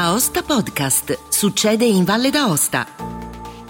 Aosta Podcast. Succede in Valle d'Aosta.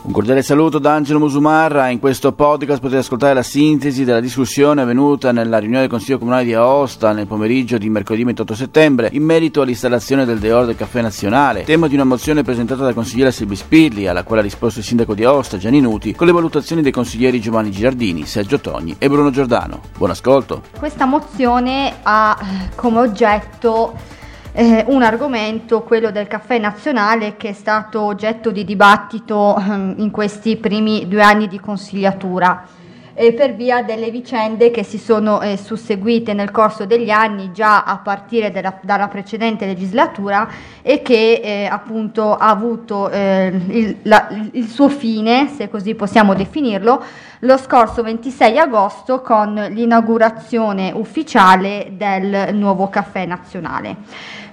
Un cordiale saluto da Angelo Musumarra. In questo podcast potete ascoltare la sintesi della discussione avvenuta nella riunione del Consiglio Comunale di Aosta nel pomeriggio di mercoledì 28 settembre in merito all'installazione del Deor del Caffè Nazionale, tema di una mozione presentata dal consigliere Silvi Spirli, alla quale ha risposto il sindaco di Aosta Gianni Nuti, con le valutazioni dei consiglieri Giovanni Girardini, Sergio Togni e Bruno Giordano. Buon ascolto. Questa mozione ha come oggetto eh, un argomento, quello del caffè nazionale, che è stato oggetto di dibattito ehm, in questi primi due anni di consigliatura. Eh, per via delle vicende che si sono eh, susseguite nel corso degli anni già a partire della, dalla precedente legislatura e che eh, appunto ha avuto eh, il, la, il suo fine, se così possiamo definirlo, lo scorso 26 agosto con l'inaugurazione ufficiale del nuovo caffè nazionale.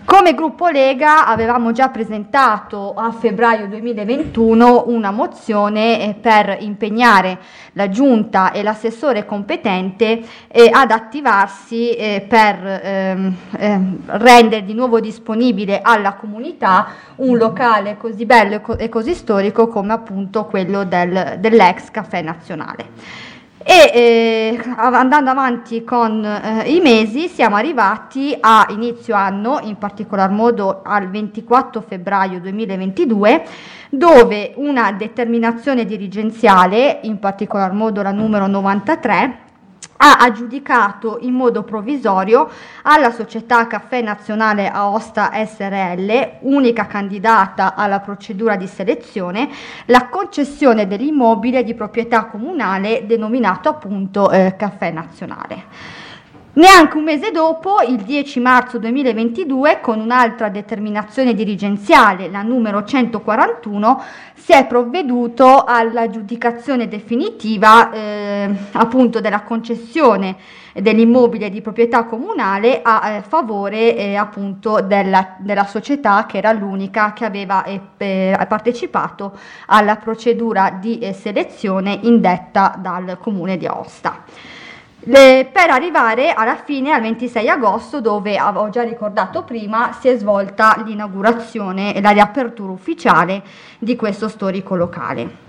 Come gruppo Lega avevamo già presentato a febbraio 2021 una mozione eh, per impegnare la giunta e l'assessore competente eh, ad attivarsi eh, per ehm, ehm, rendere di nuovo disponibile alla comunità un locale così bello e così storico come appunto quello del, dell'ex caffè nazionale. E eh, andando avanti con eh, i mesi siamo arrivati a inizio anno, in particolar modo al 24 febbraio 2022, dove una determinazione dirigenziale, in particolar modo la numero 93, ha aggiudicato in modo provvisorio alla società Caffè Nazionale Aosta SRL, unica candidata alla procedura di selezione, la concessione dell'immobile di proprietà comunale denominato appunto eh, Caffè Nazionale. Neanche un mese dopo, il 10 marzo 2022, con un'altra determinazione dirigenziale, la numero 141, si è provveduto all'aggiudicazione definitiva eh, appunto della concessione dell'immobile di proprietà comunale a eh, favore eh, appunto della, della, società che era l'unica che aveva eh, partecipato alla procedura di eh, selezione indetta dal comune di Aosta. Le, per arrivare alla fine al 26 agosto dove avevo già ricordato prima si è svolta l'inaugurazione e la riapertura ufficiale di questo storico locale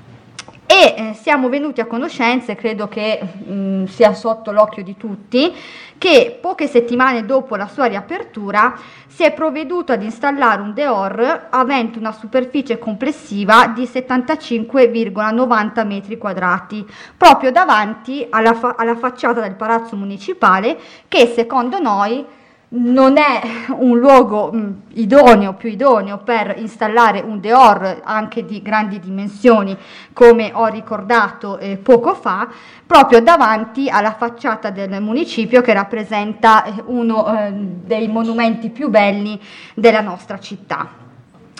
e eh, siamo venuti a conoscenza, e credo che mh, mm, sia sotto l'occhio di tutti, che poche settimane dopo la sua riapertura si è provveduto ad installare un Deor avente una superficie complessiva di 75,90 metri quadrati, proprio davanti alla, fa- alla facciata del palazzo municipale che secondo noi non è un luogo mh, mm, idoneo, più idoneo per installare un Deor anche di grandi dimensioni, come ho ricordato eh, poco fa, proprio davanti alla facciata del municipio che rappresenta eh, uno eh, dei monumenti più belli della nostra città.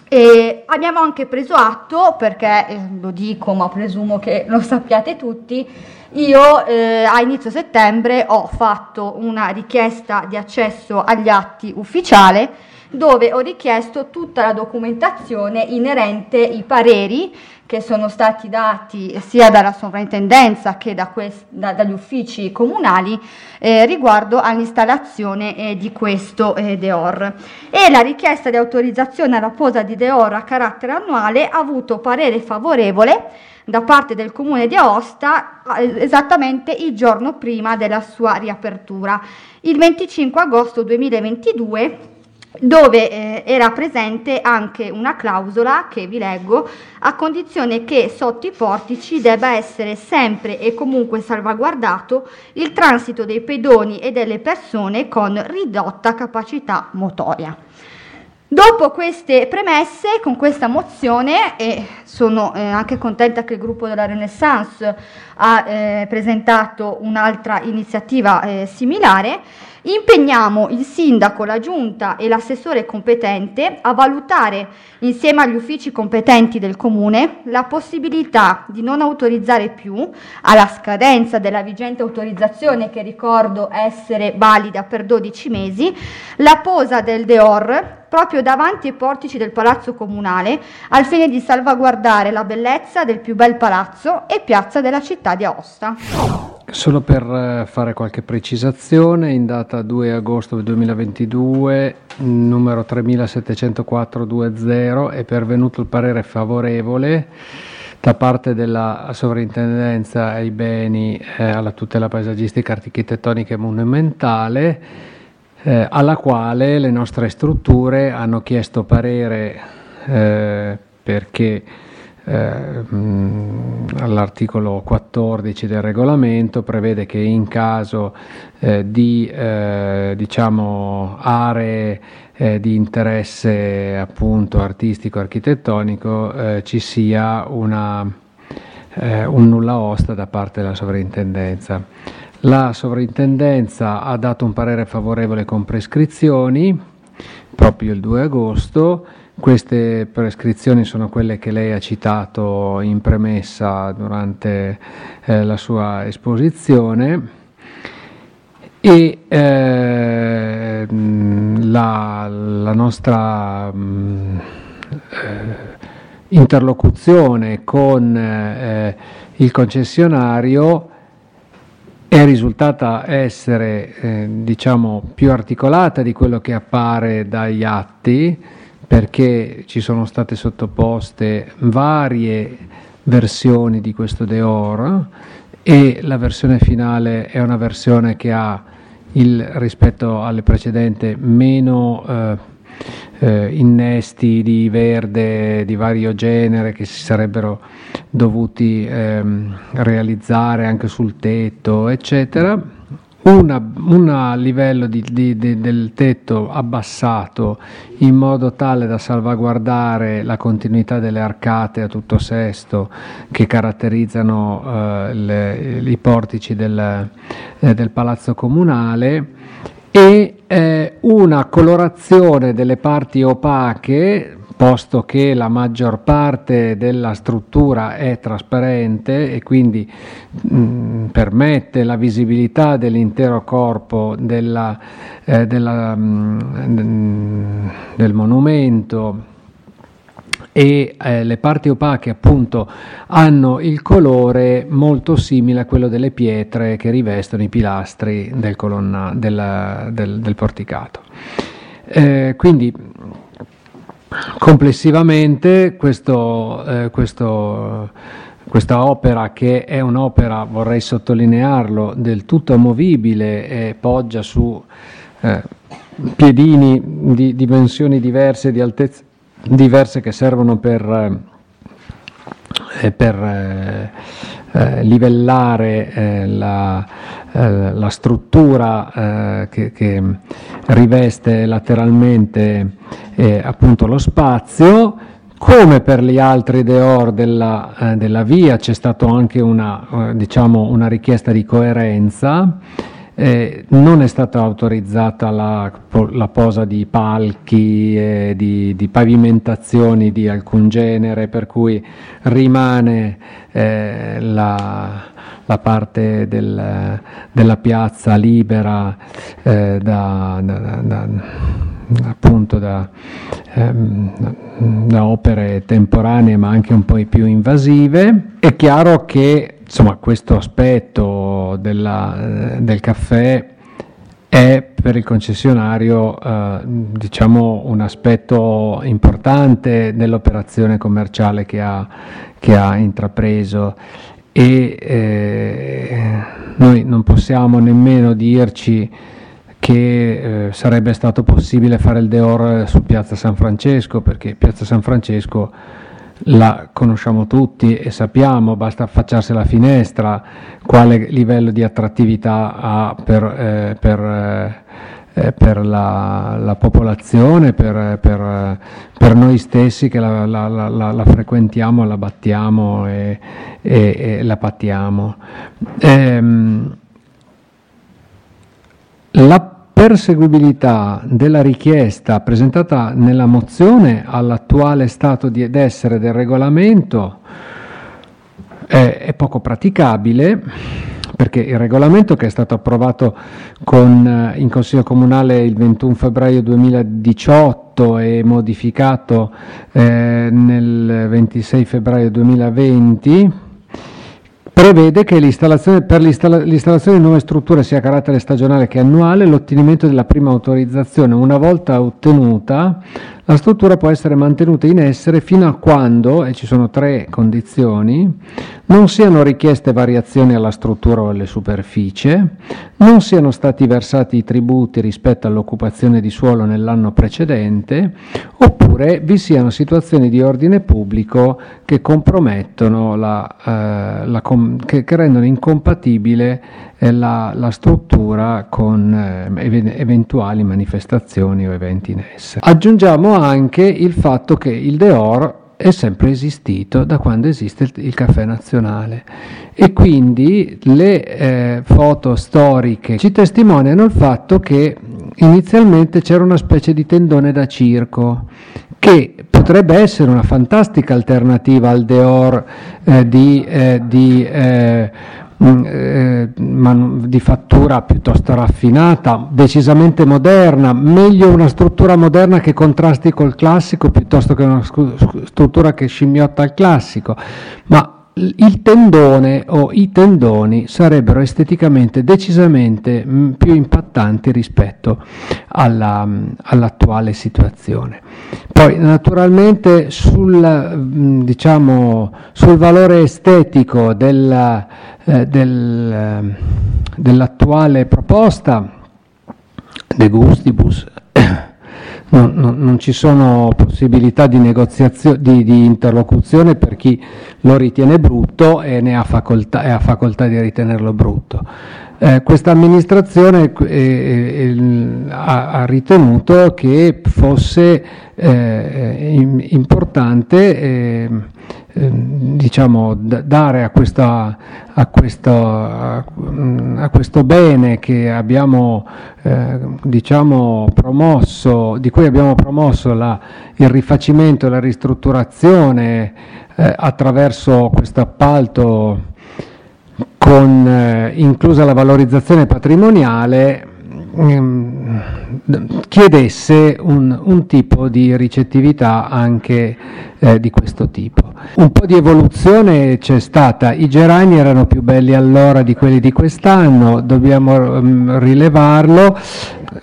E abbiamo anche preso atto, perché eh, lo dico ma presumo che lo sappiate tutti, io eh, a inizio settembre ho fatto una richiesta di accesso agli atti ufficiale dove ho richiesto tutta la documentazione inerente ai pareri che sono stati dati sia dalla sovrintendenza che da quest- da, dagli uffici comunali eh, riguardo all'installazione eh, di questo eh, Deor. E la richiesta di autorizzazione alla posa di Deor a carattere annuale ha avuto parere favorevole da parte del comune di Aosta esattamente il giorno prima della sua riapertura, il 25 agosto 2022 dove eh, era presente anche una clausola che vi leggo a condizione che sotto i portici debba essere sempre e comunque salvaguardato il transito dei pedoni e delle persone con ridotta capacità motoria. Dopo queste premesse, con questa mozione, e sono eh, anche contenta che il gruppo della Renaissance ha eh, presentato un'altra iniziativa eh, similare, Impegniamo il sindaco, la giunta e l'assessore competente a valutare insieme agli uffici competenti del comune la possibilità di non autorizzare più, alla scadenza della vigente autorizzazione che ricordo essere valida per 12 mesi, la posa del Deor proprio davanti ai portici del palazzo comunale al fine di salvaguardare la bellezza del più bel palazzo e piazza della città di Aosta. Solo per eh, fare qualche precisazione, in data 2 agosto 2022, numero 370420, è pervenuto il parere favorevole da parte della Sovrintendenza ai beni eh, alla tutela paesaggistica, architettonica e monumentale, eh, alla quale le nostre strutture hanno chiesto parere eh, perché eh, all'articolo 14 del regolamento prevede che in caso eh, di eh, diciamo, aree eh, di interesse appunto artistico architettonico eh, ci sia una, eh, un nulla osta da parte della sovrintendenza. La sovrintendenza ha dato un parere favorevole con prescrizioni proprio il 2 agosto. Queste prescrizioni sono quelle che lei ha citato in premessa durante eh, la sua esposizione. E eh, la, la, nostra mh, mm, eh, interlocuzione con eh, il concessionario è risultata essere eh, diciamo, più articolata di quello che appare dagli atti perché ci sono state sottoposte varie versioni di questo Deor e la versione finale è una versione che ha il, rispetto alle precedenti meno eh, eh, innesti di verde di vario genere che si sarebbero dovuti ehm, realizzare anche sul tetto, eccetera. Un livello di, di, di, del tetto abbassato in modo tale da salvaguardare la continuità delle arcate a tutto sesto che caratterizzano eh, le, i portici del, eh, del palazzo comunale e eh, una colorazione delle parti opache posto che la maggior parte della struttura è trasparente e quindi mh, mm, permette la visibilità dell'intero corpo della, eh, della, mh, mm, del monumento e eh, le parti opache appunto hanno il colore molto simile a quello delle pietre che rivestono i pilastri del, colonna, del, del, del porticato. Eh, quindi Complessivamente questo, eh, questo, questa opera, che è un'opera, vorrei sottolinearlo, del tutto amovibile e poggia su eh, piedini di dimensioni diverse, di altezze diverse che servono per, eh, per eh, eh, livellare eh, la, eh, la, struttura eh, che, che, riveste lateralmente appunto lo spazio. Come per gli altri deor della, della via c'è stata anche una, diciamo, una richiesta di coerenza eh, non è stata autorizzata la, la posa di palchi, e di, di, pavimentazioni di alcun genere, per cui rimane eh, la, la, parte del, della piazza libera eh, da, da, da, appunto da, ehm, da opere temporanee ma anche un po' più invasive. È chiaro che insomma, questo aspetto della, del caffè è per il concessionario eh, diciamo un aspetto importante dell'operazione commerciale che ha, che ha intrapreso. E eh, noi non possiamo nemmeno dirci che eh, sarebbe stato possibile fare il Deor su Piazza San Francesco perché Piazza San Francesco la conosciamo tutti e sappiamo, basta affacciarsi alla finestra quale livello di attrattività ha per, eh, per, eh, eh per la, la, popolazione, per, per, noi stessi che la, la, la, frequentiamo, la battiamo e, e, e la pattiamo. Ehm, la perseguibilità della richiesta presentata nella mozione all'attuale stato di essere del regolamento è, è poco praticabile perché il regolamento che è stato approvato con, eh, in Consiglio Comunale il 21 febbraio 2018 e modificato eh, nel 26 febbraio 2020 prevede che l'installazione, per l'installa, l'installazione di nuove strutture sia a carattere stagionale che annuale, l'ottenimento della prima autorizzazione, una volta ottenuta, la struttura può essere mantenuta in essere fino a quando, e ci sono tre condizioni, non siano richieste variazioni alla struttura o alle superficie, non siano stati versati i tributi rispetto all'occupazione di suolo nell'anno precedente, oppure vi siano situazioni di ordine pubblico che compromettono la, eh, la com- che, che rendono incompatibile eh, la, la, struttura con eh, eventuali manifestazioni o eventi in essa. Aggiungiamo anche il fatto che il Deor è sempre esistito da quando esiste il, caffè nazionale. E quindi le eh, foto storiche ci testimoniano il fatto che inizialmente c'era una specie di tendone da circo che potrebbe essere una fantastica alternativa al Deor eh, di, eh, di Mm, eh, di fattura piuttosto raffinata, decisamente moderna, meglio una struttura moderna che contrasti col classico piuttosto che una struttura che scimmiotta il classico, ma il tendone o i tendoni sarebbero esteticamente decisamente mm, più impattanti rispetto alla, mm, all'attuale situazione. Poi naturalmente sul, diciamo, sul valore estetico della, eh, del, dell'attuale proposta de gustibus non, non, non, ci sono possibilità di, di, di, interlocuzione per chi lo ritiene brutto e ha facoltà, ha facoltà di ritenerlo brutto. Eh, questa amministrazione eh, eh, ha, ha, ritenuto che fosse eh, importante eh, Ehm, diciamo, dare a, questa, a, questo, a, a, questo, bene che abbiamo eh, diciamo, promosso, di cui abbiamo promosso la, il rifacimento e la ristrutturazione eh, attraverso questo appalto con eh, inclusa la valorizzazione patrimoniale ehm, chiedesse un, un, tipo di ricettività anche eh, di questo tipo. Un po' di evoluzione c'è stata, i gerani erano più belli allora di quelli di quest'anno, dobbiamo um, rilevarlo,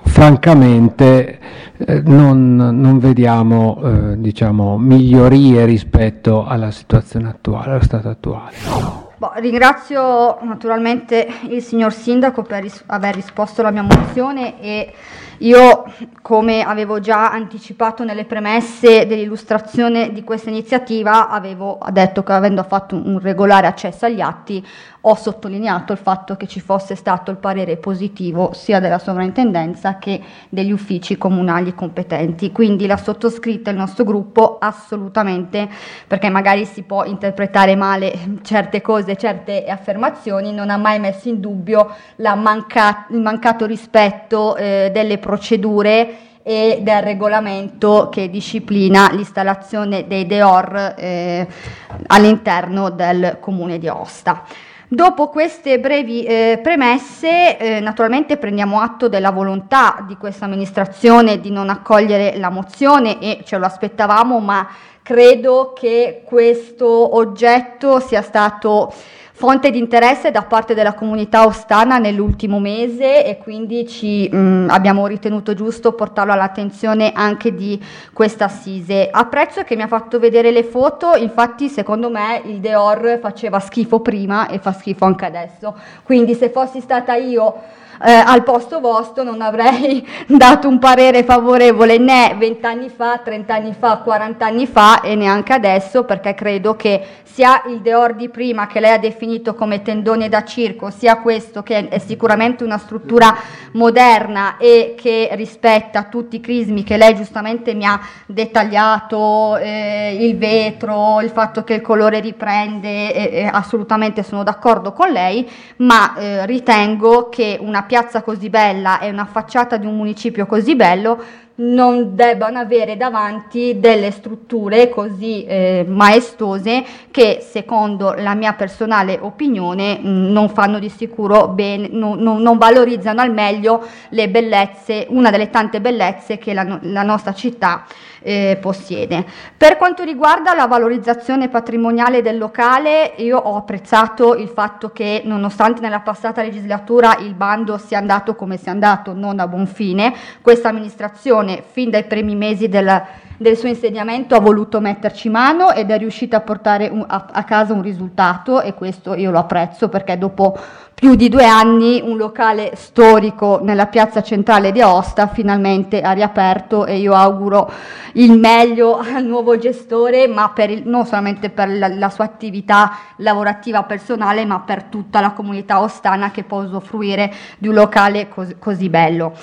francamente eh, non, non, vediamo eh, diciamo, migliorie rispetto alla situazione attuale, allo stato attuale. Boh, ringrazio naturalmente il signor Sindaco per ris- aver risposto alla mia mozione e io, come avevo già anticipato nelle premesse dell'illustrazione di questa iniziativa, avevo detto che avendo fatto un regolare accesso agli atti, ho sottolineato il fatto che ci fosse stato il parere positivo sia della sovrintendenza che degli uffici comunali competenti. Quindi la sottoscritta il nostro gruppo assolutamente, perché magari si può interpretare male certe cose, certe affermazioni, non ha mai messo in dubbio manca- il mancato rispetto eh, delle procedure e del regolamento che disciplina l'installazione dei DEOR eh, all'interno del comune di Osta. Dopo queste brevi eh, premesse, eh, naturalmente prendiamo atto della volontà di questa amministrazione di non accogliere la mozione e ce lo aspettavamo, ma credo che questo oggetto sia stato fonte di interesse da parte della comunità ostana nell'ultimo mese e quindi ci, mh, mm, abbiamo ritenuto giusto portarlo all'attenzione anche di questa assise. Apprezzo che mi ha fatto vedere le foto, infatti secondo me il Deor faceva schifo prima e fa schifo anche adesso, quindi se fossi stata io eh, al posto vostro non avrei dato un parere favorevole né 20 anni fa, 30 anni fa, 40 anni fa e neanche adesso perché credo che sia il Deor di prima che lei ha definito come tendone da circo, sia questo che è sicuramente una struttura moderna e che rispetta tutti i crismi che lei giustamente mi ha dettagliato, eh, il vetro, il fatto che il colore riprende, eh, assolutamente sono d'accordo con lei, ma eh, ritengo che una piazza così bella e una facciata di un municipio così bello non debbano avere davanti delle strutture così eh, maestose che secondo la mia personale opinione mh, non fanno di sicuro bene, no, non valorizzano al meglio le bellezze, una delle tante bellezze che la, la nostra città eh, possiede. Per quanto riguarda la valorizzazione patrimoniale del locale, io ho apprezzato il fatto che nonostante nella passata legislatura il bando sia andato come sia andato, non a buon fine, questa amministrazione fin dai primi mesi del del suo insediamento ha voluto metterci mano ed è riuscita a portare un, a, a, casa un risultato e questo io lo apprezzo perché dopo più di due anni un locale storico nella piazza centrale di Aosta finalmente ha riaperto e io auguro il meglio al nuovo gestore ma il, non solamente per la, la, sua attività lavorativa personale ma per tutta la comunità ostana che può usufruire di un locale cos- così bello.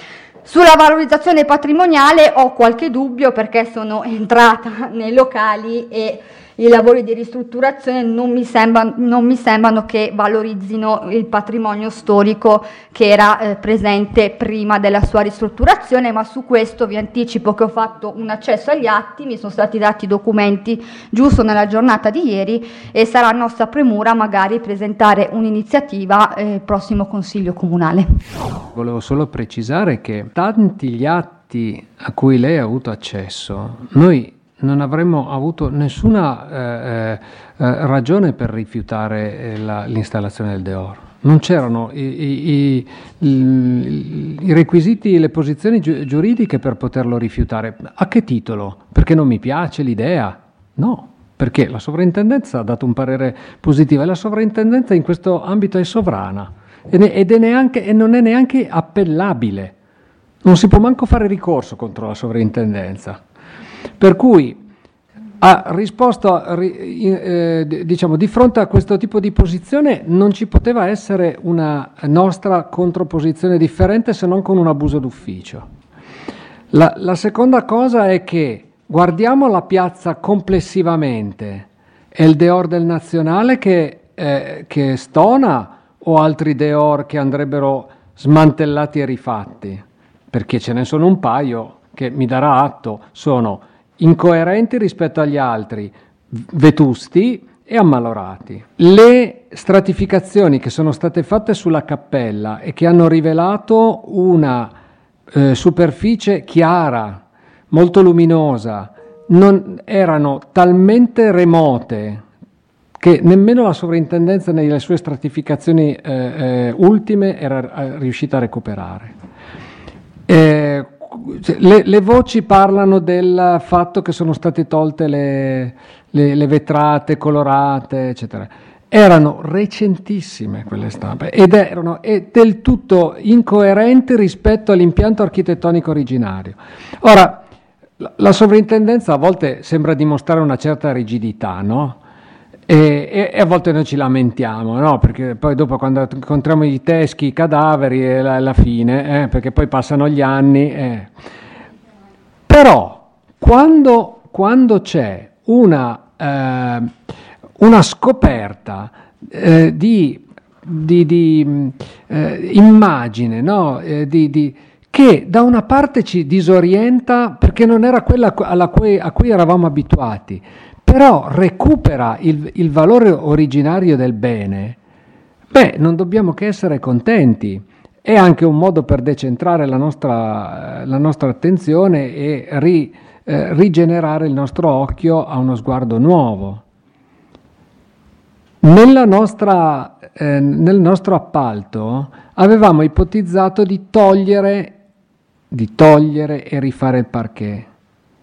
Sulla valorizzazione patrimoniale ho qualche dubbio perché sono entrata nei locali e i lavori di ristrutturazione non mi, sembra, non mi sembrano che valorizzino il patrimonio storico che era eh, presente prima della sua ristrutturazione, ma su questo vi anticipo che ho fatto un accesso agli atti, mi sono stati dati i documenti giusto nella giornata di ieri e sarà nostra premura magari presentare un'iniziativa eh, prossimo Consiglio Comunale. Volevo solo precisare che tanti gli atti a cui lei ha avuto accesso, noi non avremmo avuto nessuna eh, eh, ragione per rifiutare eh, la, l'installazione del Deor. Non c'erano i, i, i, i, requisiti, le posizioni giuridiche per poterlo rifiutare. A che titolo? Perché non mi piace l'idea? No, perché la sovrintendenza ha dato un parere positivo e la sovrintendenza in questo ambito è sovrana ed è neanche, e non è neanche appellabile. Non si può manco fare ricorso contro la sovrintendenza. Per cui risposto, eh, diciamo, di fronte a questo tipo di posizione non ci poteva essere una nostra controposizione differente se non con un abuso d'ufficio. La, la seconda cosa è che guardiamo la piazza complessivamente, è il Deor del Nazionale che, eh, che stona o altri Deor che andrebbero smantellati e rifatti? Perché ce ne sono un paio che mi darà atto, sono incoerenti rispetto agli altri, vetusti e ammalorati. Le stratificazioni che sono state fatte sulla cappella e che hanno rivelato una eh, superficie chiara, molto luminosa, non, erano talmente remote che nemmeno la sovrintendenza nelle sue stratificazioni eh, eh, ultime era eh, riuscita a recuperare. Eh, le, le, voci parlano del fatto che sono state tolte le, le, le vetrate colorate, eccetera. Erano recentissime quelle stampe ed erano del tutto incoerenti rispetto all'impianto architettonico originario. Ora, la sovrintendenza a volte sembra dimostrare una certa rigidità, no? E, e, a volte noi ci lamentiamo, no? perché poi dopo quando incontriamo i teschi, i cadaveri, è la, la fine, eh? perché poi passano gli anni. Eh. Però quando, quando c'è una, eh, una scoperta eh, di, di, di eh, immagine, no? Eh, di, che da una parte ci disorienta perché non era quella cui, a cui eravamo abituati, però recupera il, il valore originario del bene, beh, non dobbiamo che essere contenti. È anche un modo per decentrare la nostra, la nostra attenzione e ri, eh, rigenerare il nostro occhio a uno sguardo nuovo. Nostra, eh, nel nostro appalto avevamo ipotizzato di togliere, di togliere e rifare il parquet.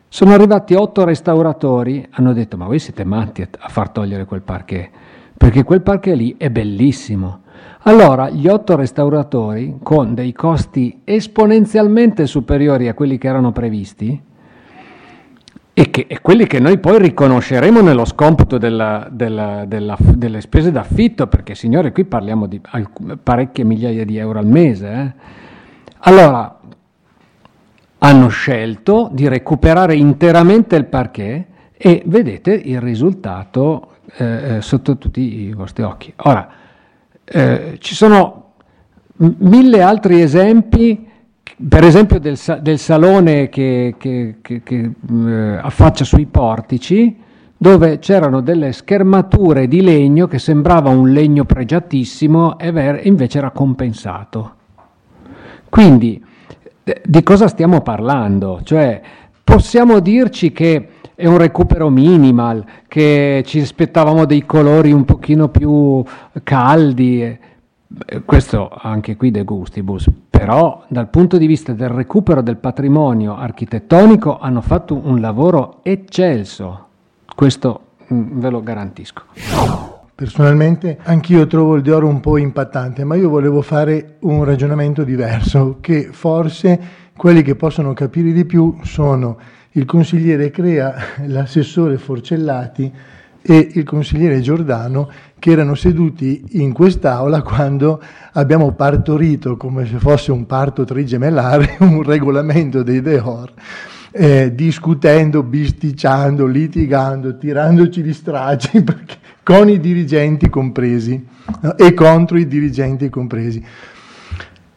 Sono arrivati otto restauratori, hanno detto ma voi siete matti a far togliere quel parquet, perché quel parquet lì è bellissimo. Allora gli otto restauratori, con dei costi esponenzialmente superiori a quelli che erano previsti, e, che, e quelli che noi poi riconosceremo nello scomputo della, della, della, delle spese d'affitto, perché signore qui parliamo di parecchie migliaia di euro al mese. Eh? Allora, hanno scelto di recuperare interamente il parquet e vedete il risultato eh, eh sotto tutti i vostri occhi. Ora, eh, ci sono mille altri esempi per esempio del, del salone che, che, che, che eh, affaccia sui portici, dove c'erano delle schermature di legno che sembrava un legno pregiatissimo e invece era compensato. Quindi di cosa stiamo parlando? Cioè, possiamo dirci che è un recupero minimal, che ci aspettavamo dei colori un pochino più caldi. Questo anche qui de gustibus, però dal punto di vista del recupero del patrimonio architettonico hanno fatto un lavoro eccelso. Questo mm, ve lo garantisco. Personalmente anch'io trovo il Dior un po' impattante, ma io volevo fare un ragionamento diverso, che forse quelli che possono capire di più sono il consigliere Crea, l'assessore Forcellati e il consigliere Giordano che erano seduti in quest'aula quando abbiamo partorito, come se fosse un parto trigemellare, un regolamento dei Deor eh, discutendo, bisticciando, litigando, tirandoci di stragi perché, con i dirigenti compresi no? e contro i dirigenti compresi.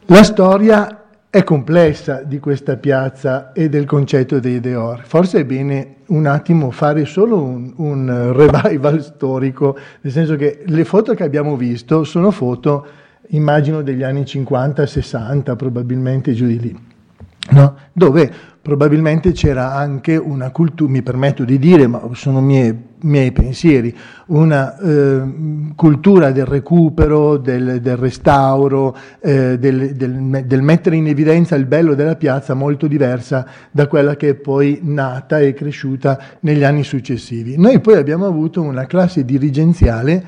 La storia è complessa di questa piazza e del concetto dei Deor. Forse è bene un attimo fare solo un, un revival storico, nel senso che le foto che abbiamo visto sono foto, immagino, degli anni 50-60, probabilmente giù di lì, no? dove probabilmente c'era anche una cultura, mi permetto di dire, ma sono miei, miei pensieri, una eh, cultura del recupero, del, del restauro, eh, del, del, del, mettere in evidenza il bello della piazza molto diversa da quella che è poi nata e cresciuta negli anni successivi. Noi poi abbiamo avuto una classe dirigenziale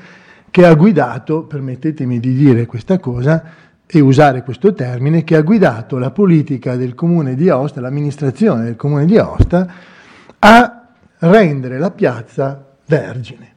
che ha guidato, permettetemi di dire questa cosa, e usare questo termine, che ha guidato la politica del comune di Aosta, l'amministrazione del comune di Aosta, a rendere la piazza vergine.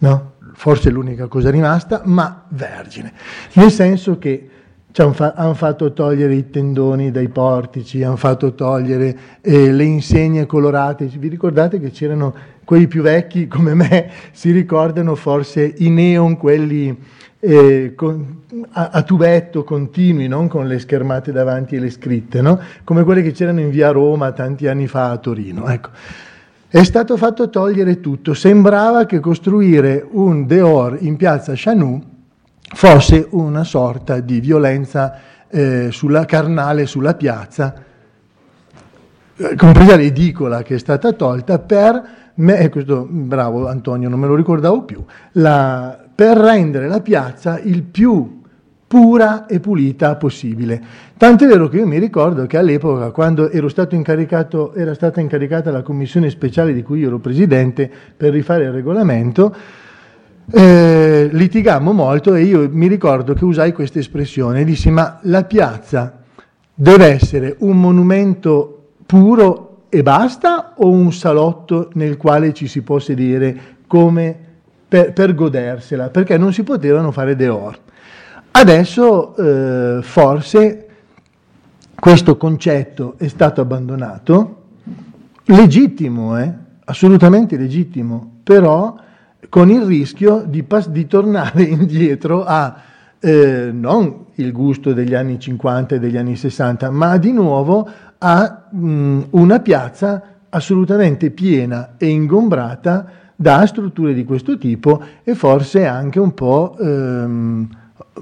No? Forse l'unica cosa rimasta, ma vergine. Nel senso che hanno fa- fatto togliere i tendoni dai portici, hanno fatto togliere eh, le insegne colorate. Vi ricordate che c'erano quelli più vecchi come me, si ricordano forse i neon, quelli eh, con, a, a, tubetto continui, non con le schermate davanti e le scritte, no? come quelle che c'erano in via Roma tanti anni fa a Torino. Ecco. È stato fatto togliere tutto, sembrava che costruire un Deor in piazza Chanou fosse una sorta di violenza eh, sulla carnale sulla piazza, eh, compresa l'edicola che è stata tolta per me, questo bravo Antonio, non me lo ricordavo più, la, per rendere la piazza il più pura e pulita possibile. Tanto è vero che io mi ricordo che all'epoca, quando era stata incaricata la commissione speciale di cui io ero presidente per rifare il regolamento, eh, litigammo molto e io mi ricordo che usai questa espressione, dissi ma la piazza deve essere un monumento puro e basta o un salotto nel quale ci si può sedere come per, per godersela, perché non si potevano fare Deor. Adesso eh, forse questo concetto è stato abbandonato, legittimo, eh? assolutamente legittimo, però con il rischio di, pas- di tornare indietro a eh, non il gusto degli anni 50 e degli anni 60, ma di nuovo a mh, una piazza assolutamente piena e ingombrata da strutture di questo tipo e forse anche un po', ehm,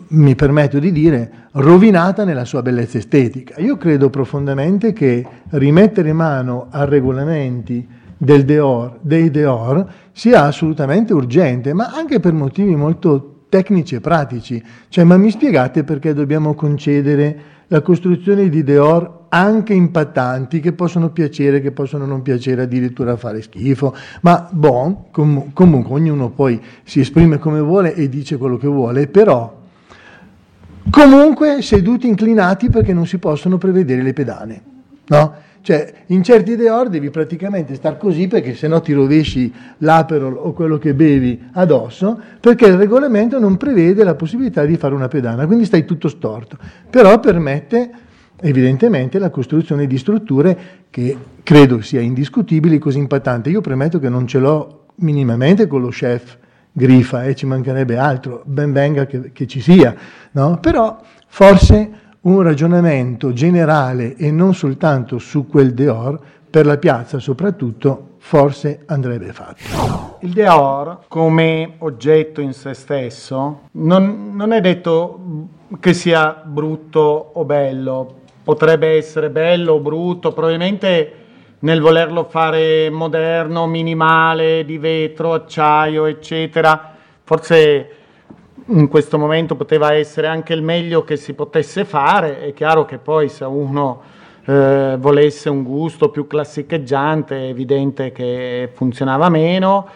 mi permetto di dire, rovinata nella sua bellezza estetica. Io credo profondamente che rimettere mano a regolamenti del Deor, dei Deor sia assolutamente urgente, ma anche per motivi molto tecnici e pratici. Cioè, ma mi spiegate perché dobbiamo concedere la costruzione di Deor anche impattanti che possono piacere, che possono non piacere, addirittura fare schifo, ma bon, com- comunque ognuno poi si esprime come vuole e dice quello che vuole, però comunque seduti inclinati perché non si possono prevedere le pedane, no? Cioè, in certi deor devi praticamente star così perché se no ti rovesci l'aperol o quello che bevi addosso, perché il regolamento non prevede la possibilità di fare una pedana, quindi stai tutto storto. Però permette evidentemente la costruzione di strutture che credo sia indiscutibile così impattante. Io premetto che non ce l'ho minimamente con lo chef Grifa e eh, ci mancherebbe altro, ben venga che, che ci sia, no? però forse un ragionamento generale e non soltanto su quel Deor, per la piazza soprattutto, forse andrebbe fatto. Il Deor come oggetto in se stesso non, non è detto che sia brutto o bello, potrebbe essere bello o brutto, probabilmente nel volerlo fare moderno, minimale, di vetro, acciaio, eccetera, forse in questo momento poteva essere anche il meglio che si potesse fare. È chiaro che poi se uno eh, volesse un gusto più classicheggiante è evidente che funzionava meno.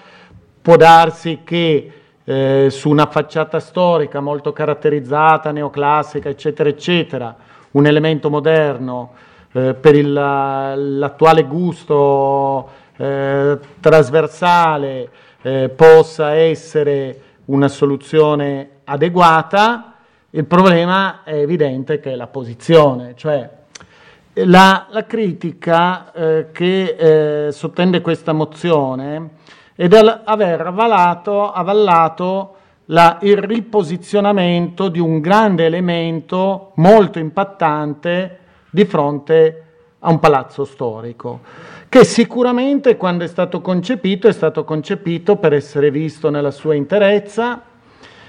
Può darsi che eh, su una facciata storica molto caratterizzata, neoclassica, eccetera, eccetera, un elemento moderno eh, per il, l'attuale gusto eh, trasversale eh, possa essere una soluzione adeguata, il problema è evidente che è la posizione, cioè la, la critica eh, che eh, sottende questa mozione è di aver avvalato, avallato la, il riposizionamento di un grande elemento molto impattante di fronte a un palazzo storico, che sicuramente quando è stato concepito è stato concepito per essere visto nella sua interezza,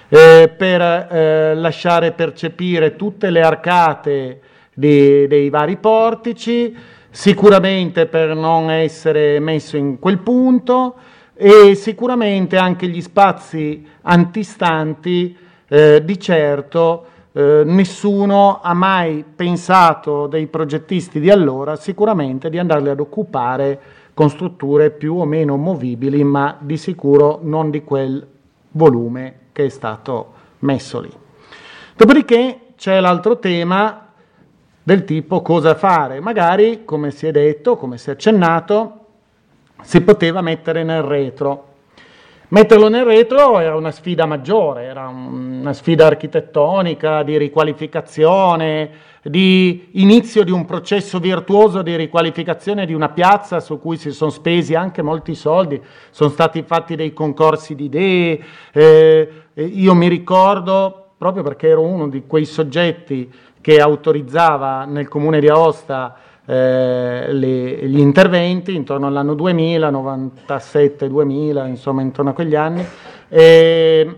eh, per eh, lasciare percepire tutte le arcate di, dei vari portici, sicuramente per non essere messo in quel punto e sicuramente anche gli spazi antistanti eh, di certo eh, nessuno ha mai pensato dei progettisti di allora sicuramente di andarli ad occupare con strutture più o meno movibili, ma di sicuro non di quel volume che è stato messo lì. Dopodiché c'è l'altro tema del tipo cosa fare. Magari, come si è detto, come si è accennato, si poteva mettere nel retro. Metterlo nel retro era una sfida maggiore, era una sfida architettonica, di riqualificazione, di inizio di un processo virtuoso di riqualificazione di una piazza su cui si sono spesi anche molti soldi, sono stati fatti dei concorsi di idee, eh, io mi ricordo, proprio perché ero uno di quei soggetti che autorizzava nel comune di Aosta eh, le, gli interventi intorno all'anno 2000, 97-2000, insomma intorno a quegli anni. E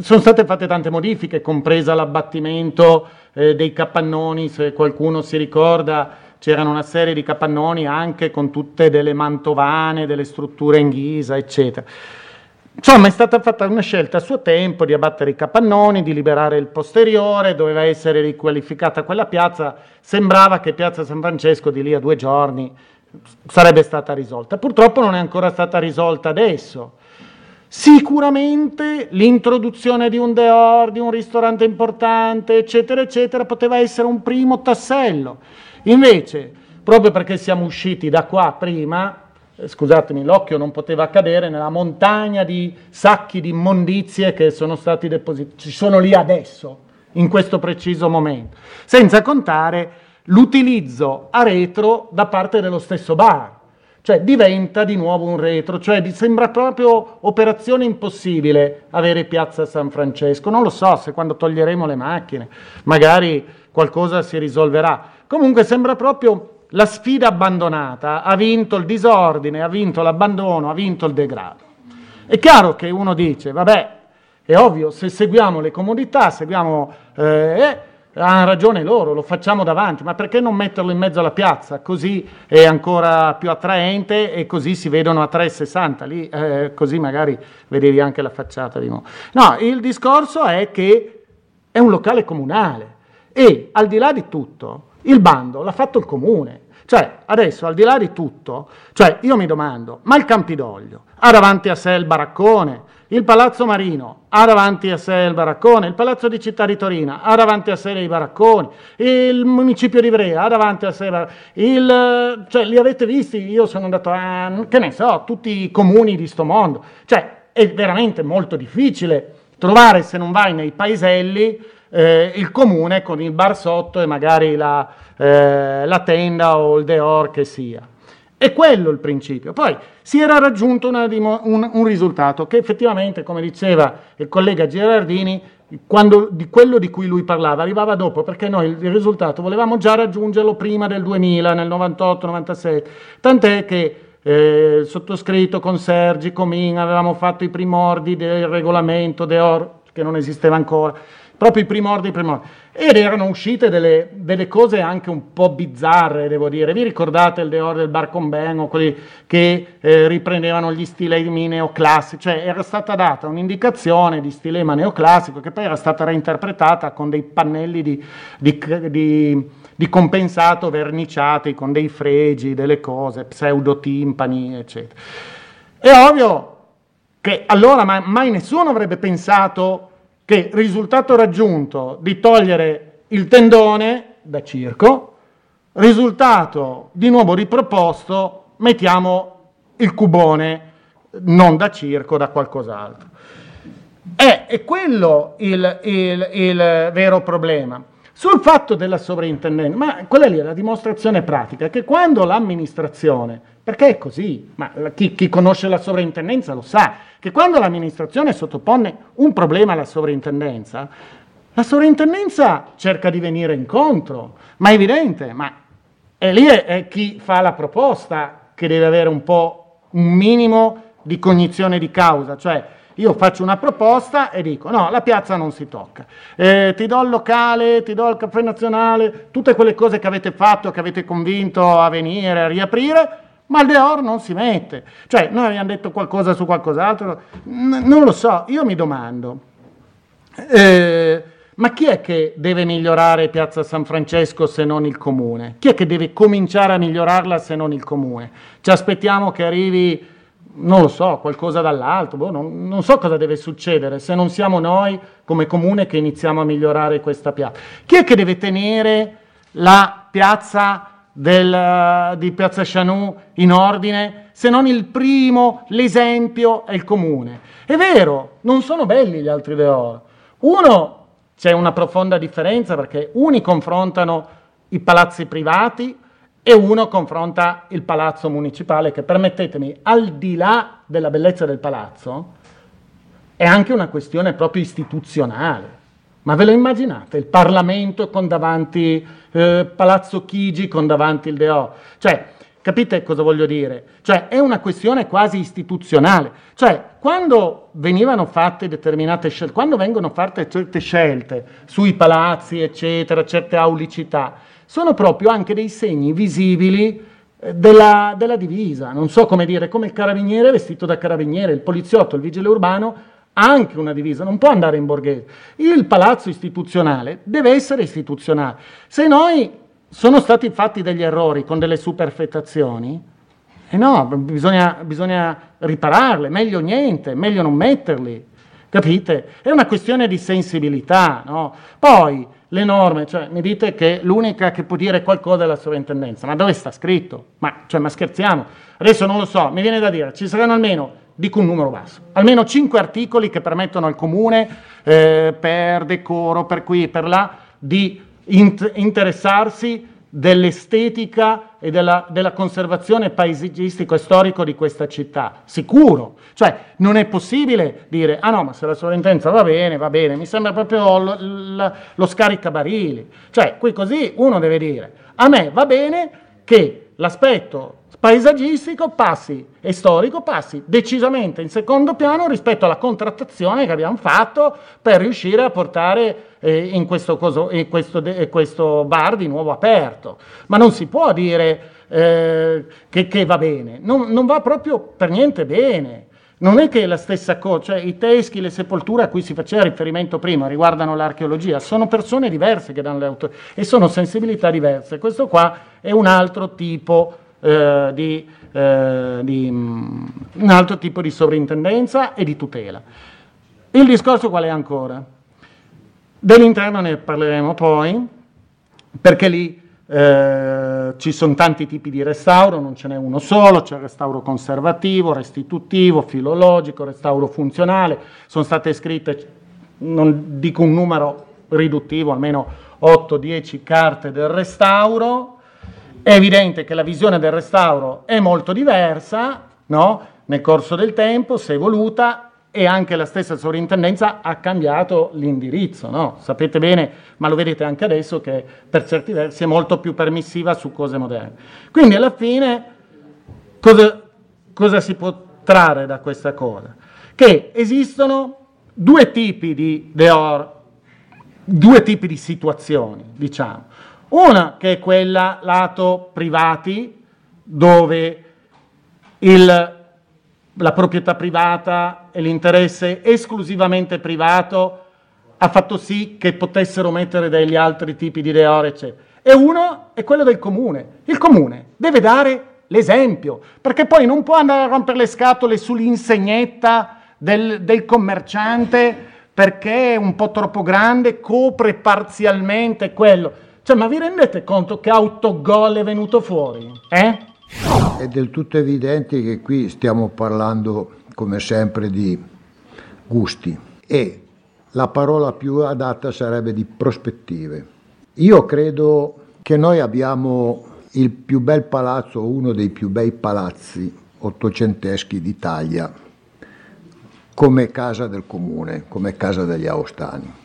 sono state fatte tante modifiche, compresa l'abbattimento eh, dei capannoni, se qualcuno si ricorda c'erano una serie di capannoni anche con tutte delle mantovane, delle strutture in ghisa, eccetera. Insomma, è stata fatta una scelta a suo tempo di abbattere i capannoni, di liberare il posteriore, doveva essere riqualificata quella piazza. Sembrava che Piazza San Francesco di lì a due giorni sarebbe stata risolta. Purtroppo non è ancora stata risolta adesso. Sicuramente l'introduzione di un Deor, di un ristorante importante, eccetera, eccetera, poteva essere un primo tassello. Invece, proprio perché siamo usciti da qua prima, scusatemi, l'occhio non poteva cadere nella montagna di sacchi di immondizie che sono stati depositati, ci sono lì adesso, in questo preciso momento, senza contare l'utilizzo a retro da parte dello stesso bar. Cioè diventa di nuovo un retro, cioè sembra proprio operazione impossibile avere Piazza San Francesco. Non lo so se quando toglieremo le macchine magari qualcosa si risolverà. Comunque sembra proprio la sfida abbandonata, ha vinto il disordine, ha vinto l'abbandono, ha vinto il degrado. È chiaro che uno dice, vabbè, è ovvio, se seguiamo le comodità, seguiamo, eh, eh, hanno ragione loro, lo facciamo davanti, ma perché non metterlo in mezzo alla piazza? Così è ancora più attraente e così si vedono a 360, lì eh, così magari vedevi anche la facciata di nuovo. No, il discorso è che è un locale comunale e al di là di tutto il bando l'ha fatto il comune. Cioè, adesso al di là di tutto, cioè io mi domando, ma il Campidoglio ha davanti a sé il baraccone, il Palazzo Marino ha davanti a sé il baraccone, il Palazzo di Città di Torino ha davanti a sé i baracconi, il municipio di Ivrea ha davanti a sé il... cioè li avete visti? Io sono andato a, che ne so, tutti i comuni di sto mondo. Cioè, è veramente molto difficile trovare, se non vai nei paeselli, eh, il comune con il bar sotto e magari la, eh, la tenda o il deor che sia. È quello il principio. Poi si era raggiunto una, un, un, risultato che effettivamente, come diceva il collega Girardini, quando, di quello di cui lui parlava arrivava dopo, perché noi il risultato volevamo già raggiungerlo prima del 2000, nel 98-97, tant'è che eh, sottoscritto con Sergi Comin avevamo fatto i primordi del regolamento DEOR, che non esisteva ancora, proprio i primordi, i primordi. Ed erano uscite delle, delle, cose anche un po' bizzarre, devo dire. Vi ricordate il Deor del Bar Conben quelli che eh, riprendevano gli stilemi neoclassici? Cioè era stata data un'indicazione di stilema neoclassico che poi era stata reinterpretata con dei pannelli di, di, di, di compensato verniciati, con dei fregi, delle cose, pseudotimpani, eccetera. È ovvio che allora mai nessuno avrebbe pensato che risultato raggiunto di togliere il tendone da circo, risultato di nuovo riproposto, mettiamo il cubone non da circo, da qualcos'altro. È, è quello il, il, il vero problema. Sul fatto della sovrintendenza, ma quella lì è la dimostrazione pratica, che quando l'amministrazione, perché è così, ma chi, chi conosce la sovrintendenza lo sa, che quando l'amministrazione sottopone un problema alla sovrintendenza, la sovrintendenza cerca di venire incontro, ma è evidente, ma è lì è, è chi fa la proposta che deve avere un po' un minimo di cognizione di causa, cioè io faccio una proposta e dico no, la piazza non si tocca, eh, ti do il locale, ti do il caffè nazionale, tutte quelle cose che avete fatto, che avete convinto a venire, a riaprire, ma il Deor non si mette. Cioè, noi abbiamo detto qualcosa su qualcos'altro, N- non lo so, io mi domando, eh, ma chi è che deve migliorare Piazza San Francesco se non il comune? Chi è che deve cominciare a migliorarla se non il comune? Ci aspettiamo che arrivi, non lo so, qualcosa dall'alto, boh, non, non so cosa deve succedere se non siamo noi come comune che iniziamo a migliorare questa piazza. Chi è che deve tenere la piazza del, di Piazza Chanou in ordine, se non il primo, l'esempio è il comune. È vero, non sono belli gli altri Deor. Uno, c'è una profonda differenza perché uni confrontano i palazzi privati e uno confronta il palazzo municipale che, permettetemi, al di là della bellezza del palazzo, è anche una questione proprio istituzionale. Ma ve lo immaginate? Il Parlamento con davanti eh, Palazzo Chigi con davanti il DO. Cioè, capite cosa voglio dire? Cioè, è una questione quasi istituzionale. Cioè, quando venivano fatte determinate scelte, quando vengono fatte certe scelte sui palazzi, eccetera, certe aulicità, sono proprio anche dei segni visibili eh, della, della divisa. Non so come dire, come il carabiniere vestito da carabiniere, il poliziotto, il vigile urbano anche una divisa, non può andare in borghese. Il palazzo istituzionale deve essere istituzionale. Se noi sono stati fatti degli errori con delle superfettazioni, eh no, bisogna, bisogna ripararle, meglio niente, meglio non metterli, capite? È una questione di sensibilità, no? Poi le norme, cioè mi dite che l'unica che può dire qualcosa è la sovrintendenza, ma dove sta scritto? Ma, cioè, ma scherziamo? Adesso non lo so, mi viene da dire, ci saranno almeno dico un numero basso, almeno cinque articoli che permettono al comune eh, per decoro, per qui per là, di int- interessarsi dell'estetica e della, della conservazione paesaggistico e storico di questa città, sicuro. Cioè non è possibile dire, ah no, ma se la sovrintendenza va bene, va bene, mi sembra proprio lo, lo, lo scaricabarili. Cioè qui così uno deve dire, a me va bene che l'aspetto paesaggistico passi e storico passi decisamente in secondo piano rispetto alla contrattazione che abbiamo fatto per riuscire a portare eh, in questo, coso, in questo, de, questo, bar di nuovo aperto. Ma non si può dire eh, che, che, va bene, non, non, va proprio per niente bene. Non è che la stessa cosa, cioè i teschi, le sepolture a cui si faceva riferimento prima riguardano l'archeologia, sono persone diverse che danno le auto e sono sensibilità diverse. Questo qua è un altro tipo eh, di, eh, di um, un altro tipo di sovrintendenza e di tutela. Il discorso qual è ancora? Dell'interno ne parleremo poi, perché lì eh, ci sono tanti tipi di restauro, non ce n'è uno solo, c'è il restauro conservativo, restitutivo, filologico, restauro funzionale, sono state scritte, non dico un numero riduttivo, almeno 8-10 carte del restauro, è evidente che la visione del restauro è molto diversa, no? nel corso del tempo si è evoluta, e anche la stessa sovrintendenza ha cambiato l'indirizzo, no? sapete bene, ma lo vedete anche adesso che per certi versi è molto più permissiva su cose moderne. Quindi alla fine cosa, cosa si può trarre da questa cosa? Che esistono due tipi di deor, due tipi di situazioni, diciamo. Una che è quella lato privati, dove il la proprietà privata e l'interesse esclusivamente privato ha fatto sì che potessero mettere degli altri tipi di deore, eccetera. E uno è quello del comune. Il comune deve dare l'esempio, perché poi non può andare a rompere le scatole sull'insegnetta del, del commerciante perché è un po' troppo grande, copre parzialmente quello. Cioè, ma vi rendete conto che autogol è venuto fuori? Eh? È del tutto evidente che qui stiamo parlando, come sempre, di gusti e la parola più adatta sarebbe di prospettive. Io credo che noi abbiamo il più bel palazzo, uno dei più bei palazzi ottocenteschi d'Italia, come casa del comune, come casa degli Aostani.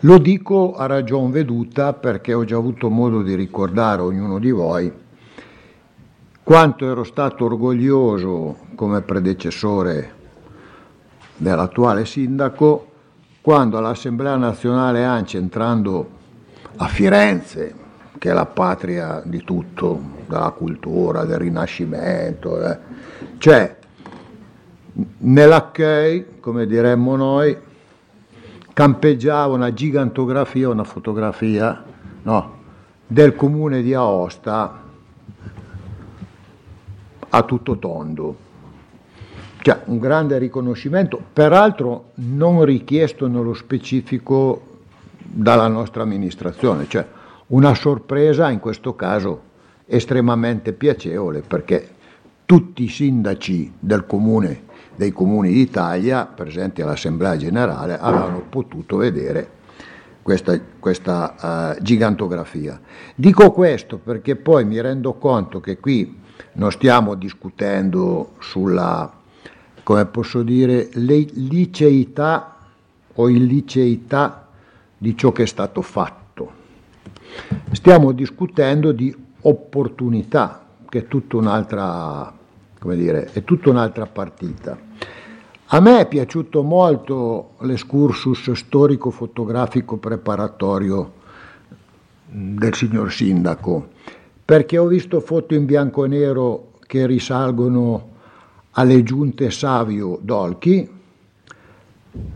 Lo dico a ragion veduta perché ho già avuto modo di ricordare a ognuno di voi quanto ero stato orgoglioso come predecessore dell'attuale sindaco quando all'Assemblea nazionale ANCI entrando a Firenze, che è la patria di tutto, della cultura, del rinascimento, eh, cioè nell'accueil, come diremmo noi, campeggiava una gigantografia, una fotografia no, del comune di Aosta a tutto tondo. Cioè, un grande riconoscimento, peraltro non richiesto nello specifico dalla nostra amministrazione, cioè una sorpresa in questo caso estremamente piacevole perché tutti i sindaci del comune, dei comuni d'Italia presenti all'Assemblea Generale avevano potuto vedere questa, questa uh, gigantografia. Dico questo perché poi mi rendo conto che qui non stiamo discutendo sulla, come posso dire, liceità o illiceità di ciò che è stato fatto. Stiamo discutendo di opportunità, che è tutta un'altra, come dire, è tutta un'altra partita. A me è piaciuto molto l'escursus storico-fotografico preparatorio del signor Sindaco perché ho visto foto in bianco e nero che risalgono alle giunte Savio Dolchi,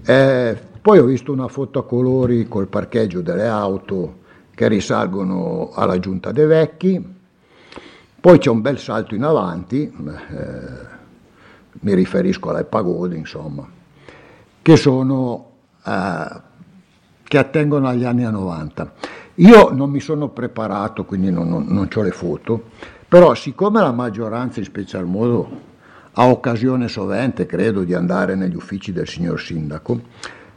eh, poi ho visto una foto a colori col parcheggio delle auto che risalgono alla giunta dei vecchi, poi c'è un bel salto in avanti, eh, mi riferisco alle pagode insomma, che sono eh, che attengono agli anni 90. Io non mi sono preparato, quindi non, non, non ho le foto, però siccome la maggioranza in special modo ha occasione sovente, credo, di andare negli uffici del signor sindaco,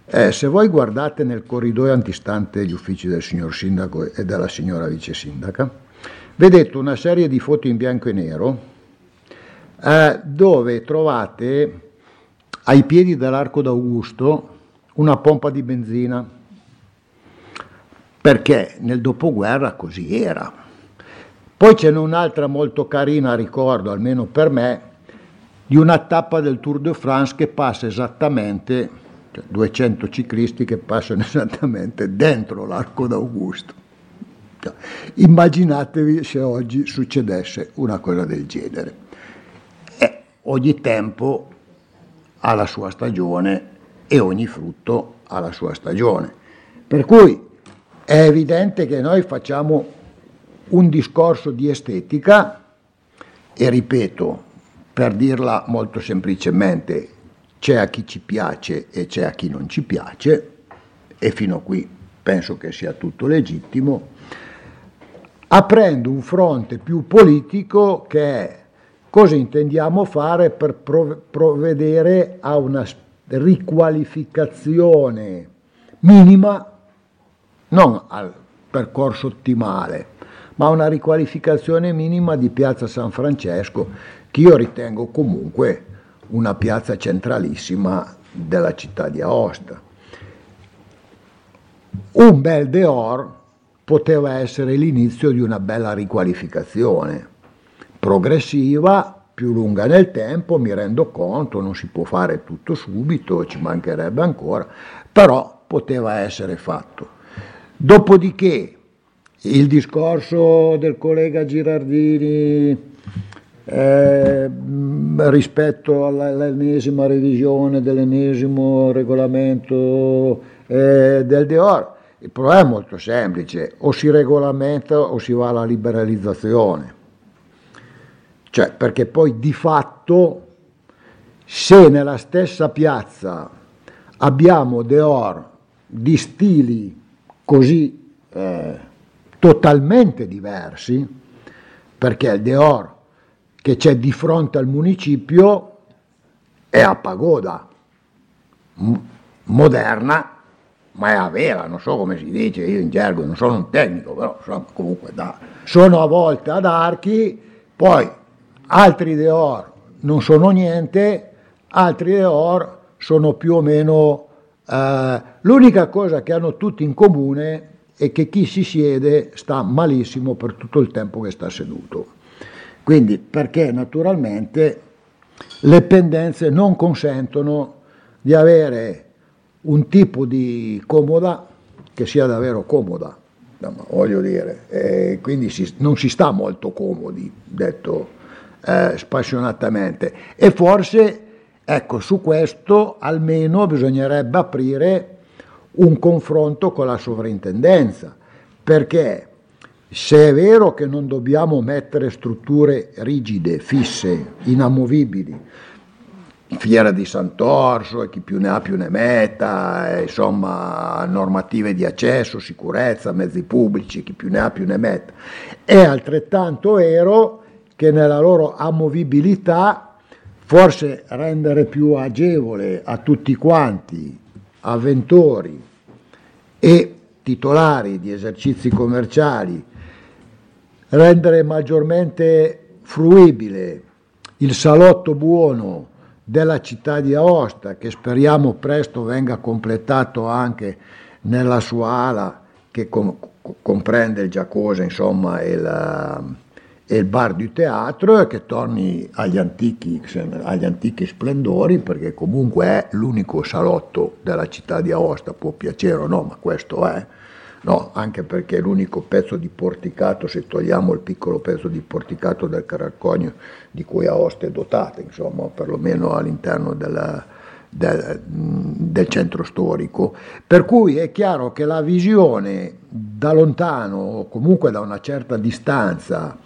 eh, se voi guardate nel corridoio antistante gli uffici del signor sindaco e della signora vice sindaca, vedete una serie di foto in bianco e nero eh, dove trovate ai piedi dell'arco d'Augusto una pompa di benzina perché nel dopoguerra così era. Poi ce n'è un'altra molto carina, ricordo, almeno per me, di una tappa del Tour de France che passa esattamente, cioè 200 ciclisti che passano esattamente dentro l'arco d'Augusto. Cioè, immaginatevi se oggi succedesse una cosa del genere. E ogni tempo ha la sua stagione e ogni frutto ha la sua stagione. Per cui è evidente che noi facciamo un discorso di estetica e ripeto, per dirla molto semplicemente, c'è a chi ci piace e c'è a chi non ci piace e fino a qui penso che sia tutto legittimo, aprendo un fronte più politico che è cosa intendiamo fare per provvedere a una riqualificazione minima non al percorso ottimale, ma una riqualificazione minima di Piazza San Francesco, che io ritengo comunque una piazza centralissima della città di Aosta. Un bel Deor poteva essere l'inizio di una bella riqualificazione progressiva, più lunga nel tempo, mi rendo conto, non si può fare tutto subito, ci mancherebbe ancora, però poteva essere fatto. Dopodiché il discorso del collega Girardini eh, rispetto all'ennesima revisione dell'ennesimo regolamento eh, del Deor, il problema è molto semplice, o si regolamenta o si va alla liberalizzazione. Cioè, perché poi di fatto, se nella stessa piazza abbiamo Deor di stili così eh, totalmente diversi, perché il Deor che c'è di fronte al municipio è a pagoda, moderna, ma è a vela, non so come si dice, io in gergo non sono un tecnico, però insomma, comunque da. sono a volte ad archi, poi altri Deor non sono niente, altri Deor sono più o meno... Eh, l'unica cosa che hanno tutti in comune è che chi si siede sta malissimo per tutto il tempo che sta seduto. Quindi perché naturalmente le pendenze non consentono di avere un tipo di comoda che sia davvero comoda, voglio dire, e quindi si, non si sta molto comodi, detto eh, spassionatamente. E forse, ecco, su questo almeno bisognerebbe aprire un confronto con la sovrintendenza, perché se è vero che non dobbiamo mettere strutture rigide, fisse, inamovibili, Fiera di Sant'Orso e chi più ne ha più ne metta, insomma normative di accesso, sicurezza, mezzi pubblici, chi più ne ha più ne metta. È altrettanto vero che nella loro amovibilità forse rendere più agevole a tutti quanti, avventori e titolari di esercizi commerciali, rendere maggiormente fruibile il salotto buono della città di Aosta, che speriamo presto venga completato anche nella sua ala che com- comprende il Giacosa insomma, e la, e il bar di teatro e che torni agli antichi, agli antichi splendori perché comunque è l'unico salotto della città di Aosta, può piacere o no, ma questo è. No, anche perché l'unico pezzo di porticato, se togliamo il piccolo pezzo di porticato del Caracconio di cui Aosta è dotata, insomma, perlomeno all'interno della, del, del, centro storico. Per cui è chiaro che la visione da lontano o comunque da una certa distanza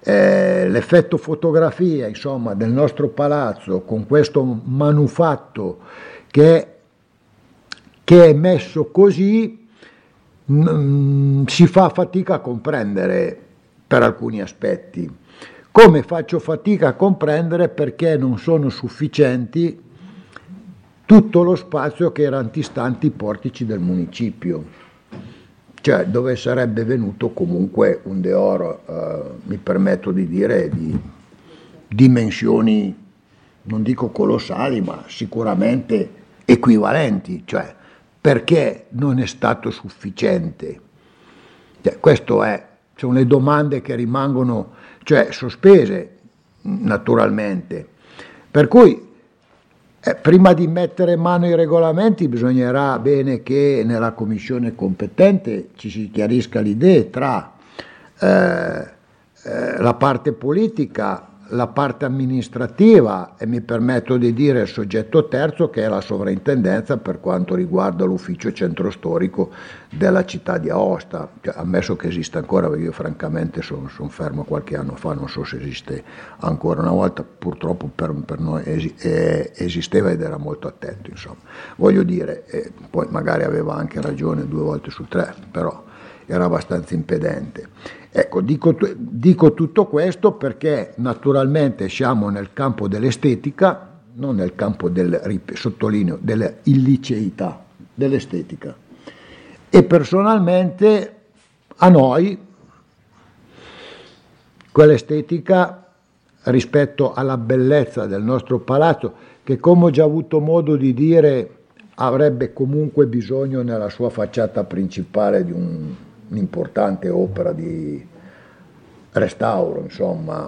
eh, l'effetto fotografia insomma, del nostro palazzo con questo manufatto che, che è messo così mm, si fa fatica a comprendere per alcuni aspetti. Come faccio fatica a comprendere perché non sono sufficienti tutto lo spazio che era antistanti i portici del municipio cioè dove sarebbe venuto comunque un Deoro, eh, mi permetto di dire, di dimensioni, non dico colossali, ma sicuramente equivalenti, cioè perché non è stato sufficiente? Cioè, questo è, sono le domande che rimangono cioè, sospese naturalmente. Per cui eh, prima di mettere mano ai regolamenti bisognerà bene che nella commissione competente ci si chiarisca l'idea tra eh, eh, la parte politica la parte amministrativa e mi permetto di dire il soggetto terzo che è la sovrintendenza per quanto riguarda l'ufficio centro storico della città di Aosta, cioè, ammesso che esista ancora, perché io francamente sono son fermo qualche anno fa, non so se esiste ancora una volta, purtroppo per, per noi esi, eh, esisteva ed era molto attento, insomma. Voglio dire, eh, poi magari aveva anche ragione due volte su tre, però era abbastanza impedente. Ecco, dico, dico tutto questo perché naturalmente siamo nel campo dell'estetica, non nel campo del, sottolineo, dell'illiceità, dell'estetica. E personalmente a noi quell'estetica rispetto alla bellezza del nostro palazzo, che come ho già avuto modo di dire avrebbe comunque bisogno nella sua facciata principale di un, un'importante opera di restauro, insomma,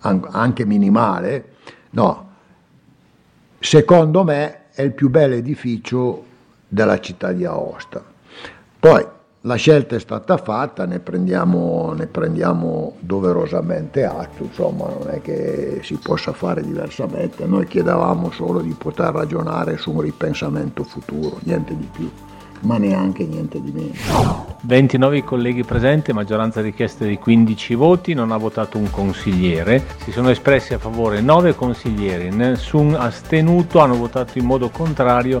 anche minimale, no, secondo me è il più bel edificio della città di Aosta. Poi la scelta è stata fatta, ne prendiamo, ne prendiamo, doverosamente atto, insomma non è che si possa fare diversamente, noi chiedevamo solo di poter ragionare su un ripensamento futuro, niente di più, ma neanche niente di meno. 29 colleghi presenti, maggioranza richiesta di 15 voti, non ha votato un consigliere, si sono espressi a favore 9 consiglieri, nessun astenuto, hanno votato in modo contrario